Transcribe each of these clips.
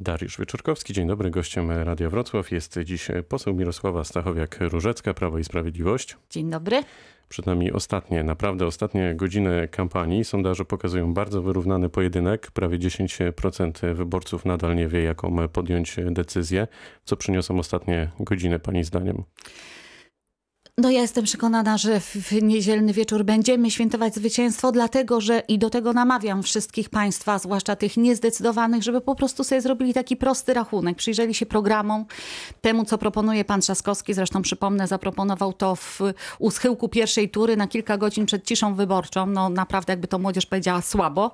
Dariusz Wieczorkowski, dzień dobry. Gościem Radia Wrocław jest dziś poseł Mirosława Stachowiak-Różecka, Prawo i Sprawiedliwość. Dzień dobry. Przed nami ostatnie, naprawdę ostatnie godziny kampanii. Sondaże pokazują bardzo wyrównany pojedynek. Prawie 10% wyborców nadal nie wie, jaką podjąć decyzję. Co przyniosą ostatnie godziny, Pani zdaniem? No ja jestem przekonana, że w niedzielny wieczór będziemy świętować zwycięstwo, dlatego że i do tego namawiam wszystkich Państwa, zwłaszcza tych niezdecydowanych, żeby po prostu sobie zrobili taki prosty rachunek, przyjrzeli się programom, temu co proponuje Pan Trzaskowski, zresztą przypomnę, zaproponował to w, u schyłku pierwszej tury na kilka godzin przed ciszą wyborczą, no naprawdę jakby to młodzież powiedziała słabo,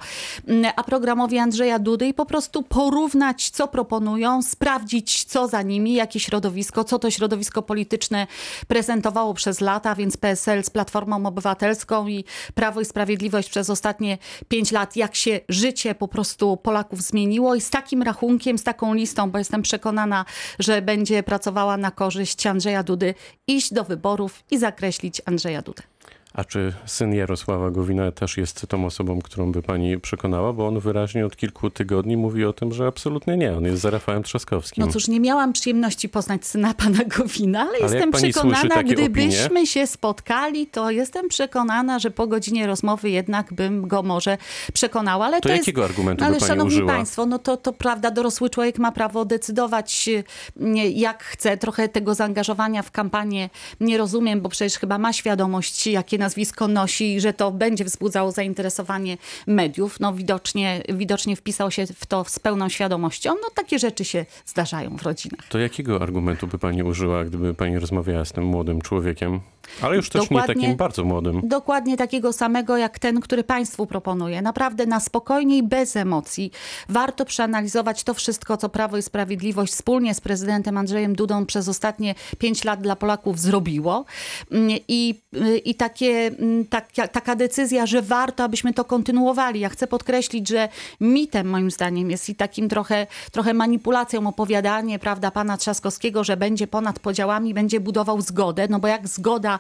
a programowi Andrzeja Dudy i po prostu porównać co proponują, sprawdzić co za nimi, jakie środowisko, co to środowisko polityczne prezentowało przez lata, więc PSL z Platformą Obywatelską i Prawo i Sprawiedliwość przez ostatnie pięć lat, jak się życie po prostu Polaków zmieniło i z takim rachunkiem, z taką listą, bo jestem przekonana, że będzie pracowała na korzyść Andrzeja Dudy, iść do wyborów i zakreślić Andrzeja Dudę. A czy syn Jarosława Gowina też jest tą osobą, którą by pani przekonała? Bo on wyraźnie od kilku tygodni mówi o tym, że absolutnie nie. On jest za Rafałem Trzaskowskim. No cóż, nie miałam przyjemności poznać syna pana Gowina, ale, ale jestem przekonana, gdybyśmy opinie? się spotkali, to jestem przekonana, że po godzinie rozmowy jednak bym go może przekonała. Ale to, to jakiego jest, argumentu ale by pani szanowni użyła? państwo, no to, to prawda, dorosły człowiek ma prawo decydować jak chce. Trochę tego zaangażowania w kampanię nie rozumiem, bo przecież chyba ma świadomość, jakie nazwisko nosi, że to będzie wzbudzało zainteresowanie mediów. No widocznie, widocznie wpisał się w to z pełną świadomością. No takie rzeczy się zdarzają w rodzinach. To jakiego argumentu by pani użyła, gdyby pani rozmawiała z tym młodym człowiekiem? Ale już też dokładnie, nie takim bardzo młodym. Dokładnie takiego samego jak ten, który państwu proponuje. Naprawdę na spokojnie i bez emocji. Warto przeanalizować to wszystko, co Prawo i Sprawiedliwość wspólnie z prezydentem Andrzejem Dudą przez ostatnie pięć lat dla Polaków zrobiło. I, i takie, tak, taka decyzja, że warto, abyśmy to kontynuowali. Ja chcę podkreślić, że mitem moim zdaniem jest i takim trochę, trochę manipulacją opowiadanie prawda, pana Trzaskowskiego, że będzie ponad podziałami, będzie budował zgodę. No bo jak zgoda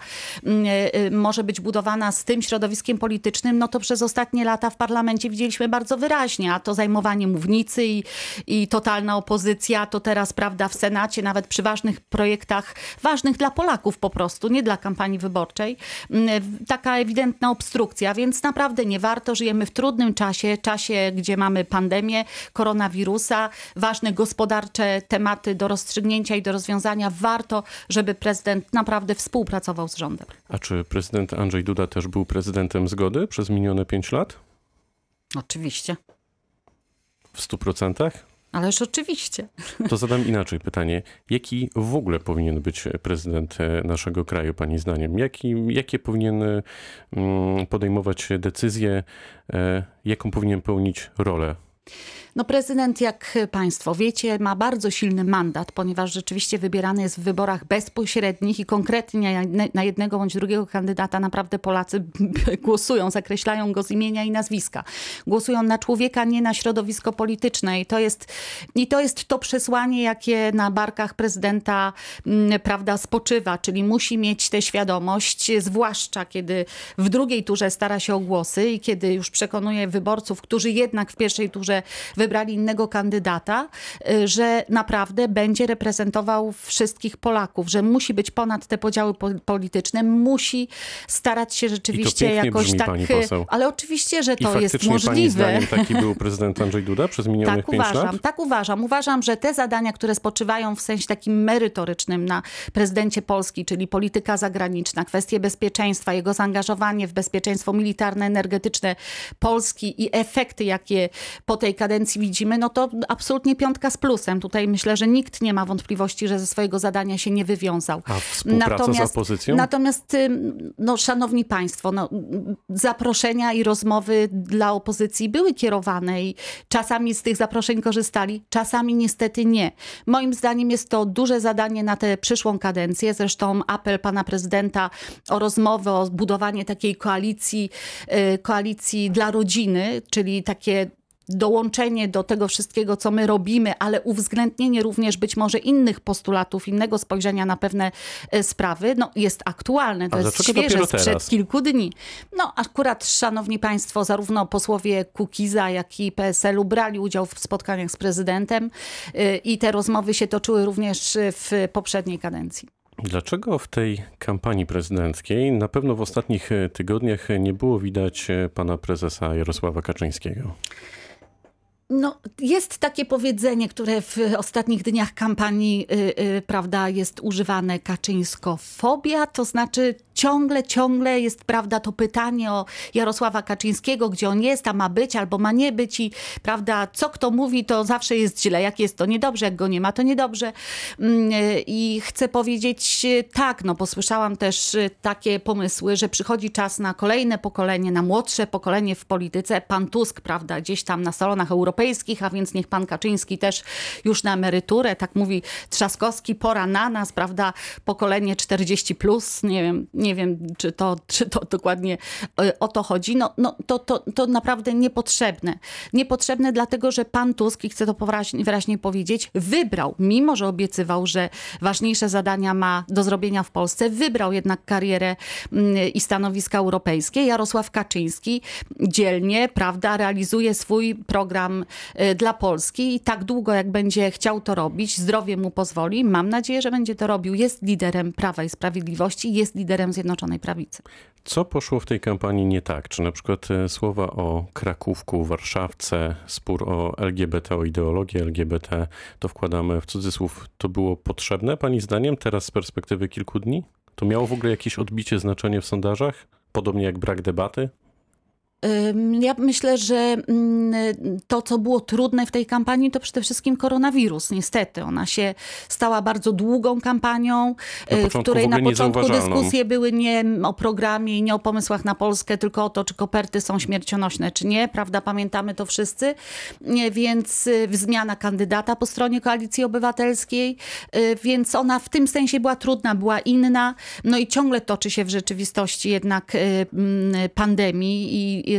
Mm, e, e, może być budowana z tym środowiskiem politycznym, no to przez ostatnie lata w parlamencie widzieliśmy bardzo wyraźnie, a to zajmowanie mównicy i, i totalna opozycja, to teraz prawda w Senacie, nawet przy ważnych projektach, ważnych dla Polaków po prostu, nie dla kampanii wyborczej, mm, e, taka ewidentna obstrukcja, więc naprawdę nie warto, żyjemy w trudnym czasie, czasie, gdzie mamy pandemię koronawirusa, ważne gospodarcze tematy do rozstrzygnięcia i do rozwiązania. Warto, żeby prezydent naprawdę współpracował z rządem. A czy prezydent Andrzej Duda też był prezydentem zgody przez minione pięć lat? Oczywiście. W stu procentach? Ależ oczywiście. To zadam inaczej pytanie. Jaki w ogóle powinien być prezydent e, naszego kraju, Pani zdaniem? Jaki, jakie powinien mm, podejmować decyzje? E, jaką powinien pełnić rolę? No prezydent, jak Państwo wiecie, ma bardzo silny mandat, ponieważ rzeczywiście wybierany jest w wyborach bezpośrednich i konkretnie na jednego bądź drugiego kandydata naprawdę Polacy głosują, zakreślają go z imienia i nazwiska. Głosują na człowieka, nie na środowisko polityczne i to jest, i to, jest to przesłanie, jakie na barkach prezydenta mm, prawda, spoczywa, czyli musi mieć tę świadomość, zwłaszcza kiedy w drugiej turze stara się o głosy i kiedy już przekonuje wyborców, którzy jednak w pierwszej turze wybrali innego kandydata, y, że naprawdę będzie reprezentował wszystkich Polaków, że musi być ponad te podziały polityczne, musi starać się rzeczywiście jakoś brzmi, tak. Ale oczywiście, że to jest możliwe. Pani taki był prezydent Andrzej Duda przez minionych tak uważam, lat? Tak uważam. Uważam, że te zadania, które spoczywają w sensie takim merytorycznym na prezydencie Polski, czyli polityka zagraniczna, kwestie bezpieczeństwa, jego zaangażowanie w bezpieczeństwo militarne, energetyczne Polski i efekty, jakie po tej kadencji widzimy, no to absolutnie piątka z plusem. Tutaj myślę, że nikt nie ma wątpliwości, że ze swojego zadania się nie wywiązał. A współpraca natomiast, z opozycją? Natomiast, no, szanowni państwo, no, zaproszenia i rozmowy dla opozycji były kierowane i czasami z tych zaproszeń korzystali, czasami niestety nie. Moim zdaniem jest to duże zadanie na tę przyszłą kadencję. Zresztą apel pana prezydenta o rozmowę, o budowanie takiej koalicji, y, koalicji dla rodziny, czyli takie dołączenie do tego wszystkiego, co my robimy, ale uwzględnienie również być może innych postulatów, innego spojrzenia na pewne e, sprawy, no, jest aktualne. To A jest świeże, sprzed kilku dni. No akurat, szanowni państwo, zarówno posłowie Kukiza, jak i PSL-u brali udział w spotkaniach z prezydentem y, i te rozmowy się toczyły również w poprzedniej kadencji. Dlaczego w tej kampanii prezydenckiej na pewno w ostatnich e, tygodniach nie było widać e, pana prezesa Jarosława Kaczyńskiego? No, jest takie powiedzenie, które w ostatnich dniach kampanii y, y, prawda, jest używane kaczyńskofobia, to znaczy ciągle, ciągle jest prawda to pytanie o Jarosława Kaczyńskiego, gdzie on jest, a ma być albo ma nie być i prawda, co kto mówi, to zawsze jest źle. Jak jest, to niedobrze, jak go nie ma, to niedobrze. Mm, y, I chcę powiedzieć y, tak, no posłyszałam też y, takie pomysły, że przychodzi czas na kolejne pokolenie, na młodsze pokolenie w polityce. Pan Tusk, prawda, gdzieś tam na salonach europejskich, a więc niech pan Kaczyński też już na emeryturę, tak mówi Trzaskowski, pora na nas, prawda, pokolenie 40 plus, nie wiem, nie wiem, czy to, czy to dokładnie e, o to chodzi. No, no to, to, to naprawdę niepotrzebne. Niepotrzebne dlatego, że pan Tusk, i chcę to wyraźnie, wyraźnie powiedzieć, wybrał, mimo że obiecywał, że ważniejsze zadania ma do zrobienia w Polsce, wybrał jednak karierę mm, i stanowiska europejskie. Jarosław Kaczyński dzielnie, prawda, realizuje swój program y, dla Polski i tak długo, jak będzie chciał to robić, zdrowie mu pozwoli, mam nadzieję, że będzie to robił. Jest liderem Prawa i Sprawiedliwości, jest liderem Zjednoczonej Prawicy. Co poszło w tej kampanii nie tak? Czy na przykład e, słowa o Krakówku, Warszawce, spór o LGBT, o ideologię LGBT, to wkładamy w cudzysłów, to było potrzebne Pani zdaniem teraz z perspektywy kilku dni? To miało w ogóle jakieś odbicie, znaczenie w sondażach? Podobnie jak brak debaty? Ja myślę, że mm, to, co było trudne w tej kampanii, to przede wszystkim koronawirus. Niestety, ona się stała bardzo długą kampanią, y, w której w na początku dyskusje były nie o programie i nie o pomysłach na Polskę, tylko o to, czy koperty są śmiercionośne, czy nie. Prawda? Pamiętamy to wszyscy. Więc y, zmiana kandydata po stronie Koalicji Obywatelskiej, y, więc ona w tym sensie była trudna, była inna. No i ciągle toczy się w rzeczywistości jednak mm, pandemii i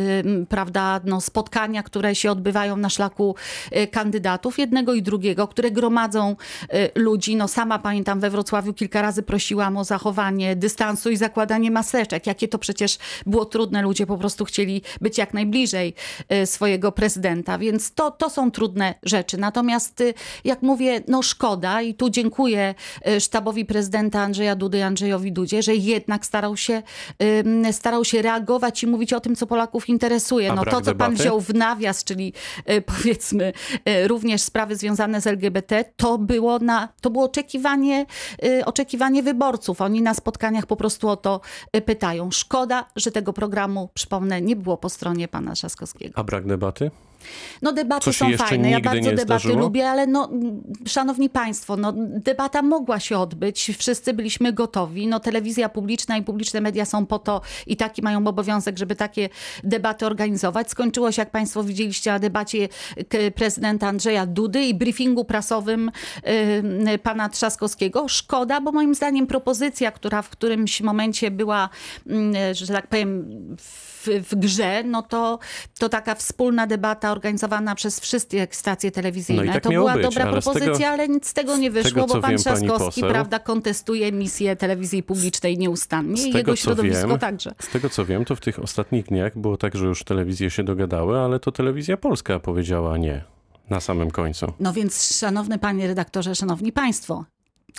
prawda, no, spotkania, które się odbywają na szlaku y, kandydatów, jednego i drugiego, które gromadzą y, ludzi. No sama pamiętam we Wrocławiu kilka razy prosiłam o zachowanie dystansu i zakładanie maseczek. Jakie to przecież było trudne. Ludzie po prostu chcieli być jak najbliżej y, swojego prezydenta, więc to, to są trudne rzeczy. Natomiast y, jak mówię, no szkoda i tu dziękuję y, sztabowi prezydenta Andrzeja Dudy Andrzejowi Dudzie, że jednak starał się, starał się reagować i mówić o tym, co Polaków interesuje. A No to, co pan debaty? wziął w nawias, czyli y, powiedzmy y, również sprawy związane z LGBT, to było, na, to było oczekiwanie, y, oczekiwanie wyborców. Oni na spotkaniach po prostu o to pytają. Szkoda, że tego programu, przypomnę, nie było po stronie pana Trzaskowskiego. A brak debaty? No debaty Co się są fajne, ja bardzo debaty zdarzyło? lubię, ale no, szanowni państwo, no, debata mogła się odbyć, wszyscy byliśmy gotowi, no telewizja publiczna i publiczne media są po to i taki mają obowiązek, żeby takie debaty organizować. Skończyło się, jak państwo widzieliście, na debacie k- prezydenta Andrzeja Dudy i briefingu prasowym y, pana Trzaskowskiego. Szkoda, bo moim zdaniem propozycja, która w którymś momencie była, mm, że tak powiem, w, w grze, no to, to taka wspólna debata organizowana przez wszystkie stacje telewizyjne. No i tak to była być, dobra ale propozycja, tego- ale nic z tego nie wyszło, tego, bo pan wiem, Trzaskowski poseł- prawda, kontestuje misję telewizji publicznej nieustannie Z i tego, jego środowisko wiem, także. Z tego co wiem, to w tych ostatnich dniach było tak, że już telewizje się dogadały, ale to telewizja polska powiedziała nie na samym końcu. No więc, szanowny panie redaktorze, szanowni państwo,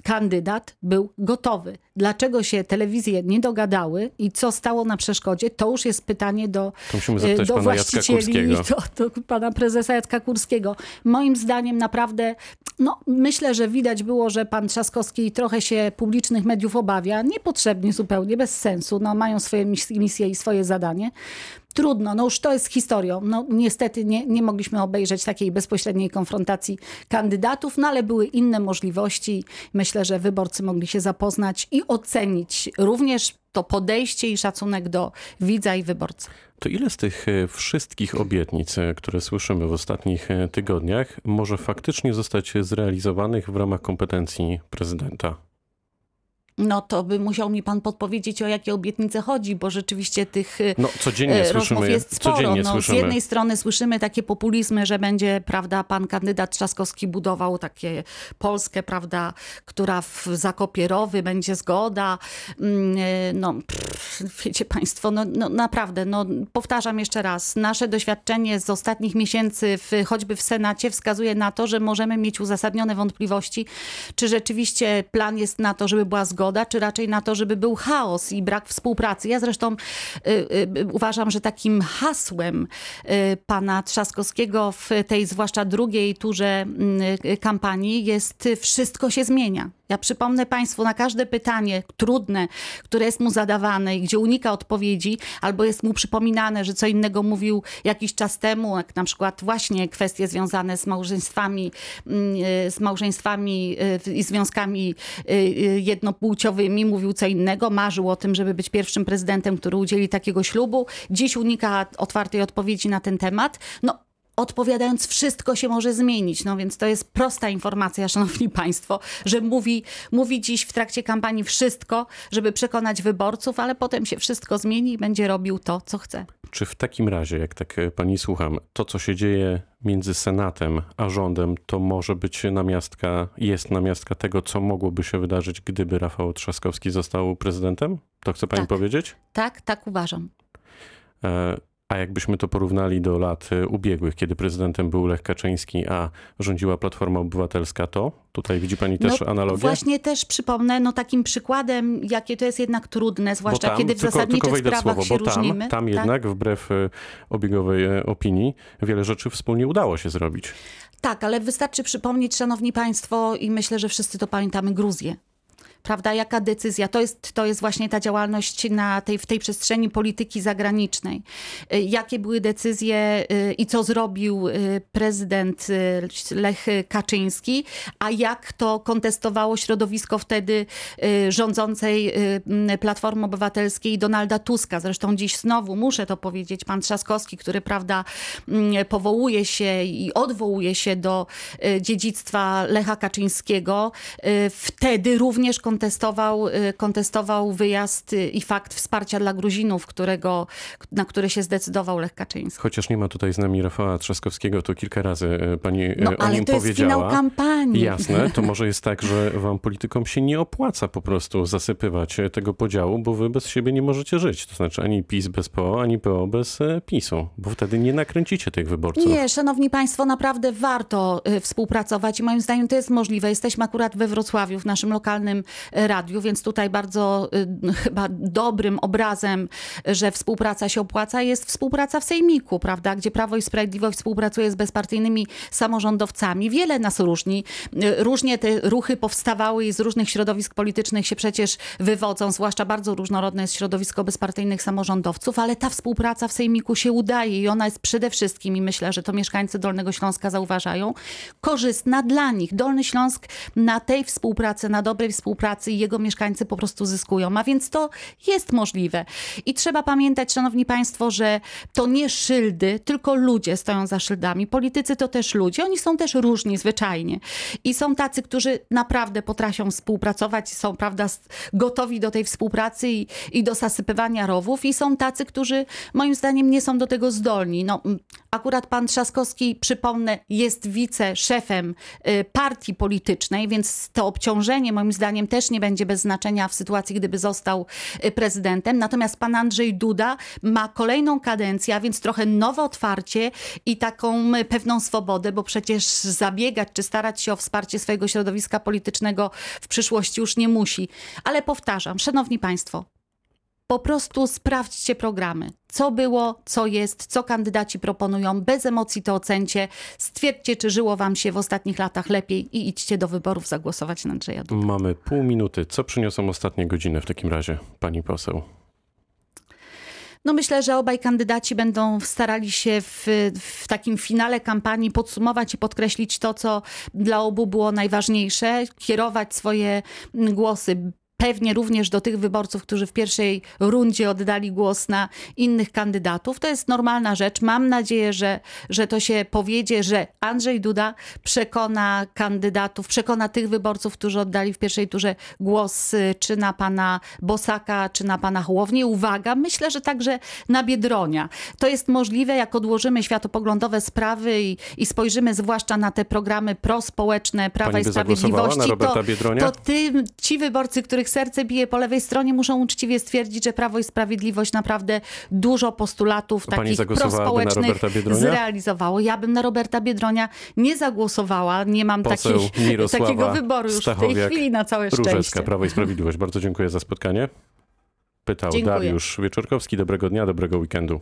kandydat był gotowy. Dlaczego się telewizje nie dogadały i co stało na przeszkodzie, to już jest pytanie do, zapytać do właścicieli do, do pana prezesa Jacka Kurskiego. Moim zdaniem naprawdę, no myślę, że widać było, że pan Trzaskowski trochę się publicznych mediów obawia, niepotrzebnie zupełnie, bez sensu, no mają swoje mis- misje i swoje zadanie. Trudno, no już to jest historią. No niestety nie, nie mogliśmy obejrzeć takiej bezpośredniej konfrontacji kandydatów, no ale były inne możliwości. Myślę, że wyborcy mogli się zapoznać i ocenić również to podejście i szacunek do widza i wyborcy. To ile z tych e, wszystkich obietnic, e, które słyszymy w ostatnich e, tygodniach, może faktycznie zostać zrealizowanych w ramach kompetencji prezydenta? No to by musiał mi pan podpowiedzieć, o jakie obietnice chodzi, bo rzeczywiście tych y, No, codziennie e, słyszymy, jest sporo. codziennie no, słyszymy. Z jednej strony słyszymy takie populizmy, że będzie, prawda, pan kandydat Trzaskowski budował takie Polskę, prawda, która w zakopie rowy będzie zgoda. Mm, e, No, pff, wiecie państwo, no, no naprawdę, no, powtarzam jeszcze raz, nasze doświadczenie z ostatnich miesięcy, w, choćby w Senacie, wskazuje na to, że możemy mieć uzasadnione wątpliwości, czy rzeczywiście plan jest na to, żeby była zgoda, czy raczej na to, żeby był chaos i brak współpracy. Ja zresztą y, y, uważam, że takim hasłem y, pana Trzaskowskiego w tej zwłaszcza drugiej turze y, kampanii jest y, wszystko się zmienia. Ja przypomnę Państwu na każde pytanie trudne, które jest mu zadawane i gdzie unika odpowiedzi, albo jest mu przypominane, że co innego mówił jakiś czas temu, jak na przykład właśnie kwestie związane z małżeństwami, mm, y, z małżeństwami y, i związkami y, jednopłciowymi, mówił co innego, marzył o tym, żeby być pierwszym prezydentem, który udzieli takiego ślubu. Dziś unika otwartej odpowiedzi na ten temat. No, odpowiadając, wszystko się może zmienić. No więc to jest prosta informacja, szanowni państwo, że mówi, mówi dziś w trakcie kampanii wszystko, żeby przekonać wyborców, ale potem się wszystko zmieni i będzie robił to, co chce. Czy w takim razie, jak tak e, pani słucham, to co się dzieje między Senatem a rządem, to może być namiastka, jest namiastka tego, co mogłoby się wydarzyć, gdyby Rafał Trzaskowski został prezydentem? To chce pani Tak. powiedzieć? Tak, tak uważam. E, A jakbyśmy to porównali do lat e, ubiegłych, kiedy prezydentem był Lech Kaczyński, a rządziła Platforma Obywatelska, to tutaj widzi pani też no, analogię? Właśnie też przypomnę, no takim przykładem, jakie to jest jednak trudne, zwłaszcza tam, kiedy w tylko, zasadniczych tylko sprawach słowo, się bo tam, różnimy. tam tak? jednak wbrew e, obiegowej e, opinii wiele rzeczy wspólnie udało się zrobić. Tak, ale wystarczy przypomnieć, szanowni państwo, i myślę, że wszyscy to pamiętamy, Gruzję. Prawda, jaka decyzja? To jest, to jest właśnie ta działalność na tej, w tej przestrzeni polityki zagranicznej. Y, Jakie były decyzje y, i co zrobił y, prezydent Lech Kaczyński, a jak to kontestowało środowisko wtedy rządzącej Platformy Obywatelskiej Donalda Tuska. Zresztą dziś znowu muszę to powiedzieć, pan Trzaskowski, który prawda powołuje się i odwołuje się do dziedzictwa Lecha Kaczyńskiego, wtedy również kontestował, y, kontestował wyjazd y, i fakt wsparcia dla Gruzinów, którego, na który się zdecydował Lech Kaczyński. Chociaż nie ma tutaj z nami Rafała Trzaskowskiego, to kilka razy e, pani No o ale nim to jest powiedziała. finał kampanii. Jasne, to może jest tak, że wam politykom się nie opłaca po prostu zasypywać tego podziału, bo wy bez siebie nie możecie żyć. To znaczy ani PiS bez PO, ani PO bez PiSu, bo wtedy nie nakręcicie tych wyborców. Nie, szanowni państwo, naprawdę warto y, współpracować i moim zdaniem to jest możliwe. Jesteśmy akurat we Wrocławiu, w naszym lokalnym y, radiu, więc tutaj bardzo y, chyba dobrym obrazem, że współpraca się opłaca, jest współpraca w Sejmiku, prawda, gdzie Prawo i Sprawiedliwość współpracuje z bezpartyjnymi samorządowcami. Wiele nas różni. Y, Różnie te ruchy powstawały i z różnych środowisk politycznych się przecież wywodzą, zwłaszcza bardzo różnorodne jest środowisko bezpartyjnych samorządowców, ale ta współpraca w Sejmiku się udaje i ona jest przede wszystkim, i myślę, że to mieszkańcy Dolnego Śląska zauważają, korzystna dla nich. Dolny Śląsk na tej współpracy, na dobrej współpracy i jego mieszkańcy po prostu zyskują, a więc to jest możliwe. I trzeba pamiętać, szanowni państwo, że to nie szyldy, tylko ludzie stoją za szyldami. Politycy to też ludzie, oni są też różni zwyczajnie. I są tacy, którzy naprawdę potrafią współpracować, są prawda, gotowi do tej współpracy i, i do zasypywania rowów i są tacy, którzy moim zdaniem nie są do tego zdolni. No, akurat pan Trzaskowski, przypomnę, jest wiceszefem y, partii politycznej, więc to obciążenie moim zdaniem też nie będzie bez znaczenia w sytuacji, gdyby został y, prezydentem. Natomiast pan Andrzej Duda ma kolejną kadencję, a więc trochę nowe otwarcie i taką y, pewną swobodę, bo przecież zabiegać czy starać się o wsparcie swojego środowiska politycznego w przyszłości już nie musi. Ale powtarzam, szanowni państwo, po prostu sprawdźcie programy. Co było, co jest, co kandydaci proponują. Bez emocji to ocencie. Stwierdźcie, czy żyło wam się w ostatnich latach lepiej i idźcie do wyborów zagłosować na Andrzeja Dudę. Mamy pół minuty. Co przyniosą ostatnie godziny w takim razie, pani poseł? No myślę, że obaj kandydaci będą starali się w, w takim finale kampanii podsumować i podkreślić to, co dla obu było najważniejsze, kierować swoje głosy pewnie również do tych wyborców, którzy w pierwszej rundzie oddali głos na innych kandydatów. To jest normalna rzecz. Mam nadzieję, że, że to się powiedzie, że Andrzej Duda przekona kandydatów, przekona tych wyborców, którzy oddali w pierwszej turze głos y, czy na pana Bosaka, czy na pana Hołownię. Uwaga, myślę, że także na Biedronia. To jest możliwe, jak odłożymy światopoglądowe sprawy i, i spojrzymy zwłaszcza na te programy prospołeczne Prawa Pani i Sprawiedliwości, to, to ty, ci wyborcy, których serce bije po lewej stronie, muszą uczciwie stwierdzić, że Prawo i Sprawiedliwość naprawdę dużo postulatów Pani takich prospołecznych zrealizowało. Ja bym na Roberta Biedronia nie zagłosowała. Nie mam Poseł Mirosława takiego wyboru już w tej Stachowiak, chwili na całe szczęście. Prawo i Sprawiedliwość. Bardzo dziękuję za spotkanie. Pytał Dziękuję. Dariusz Wieczorkowski. Dobrego dnia, dobrego weekendu.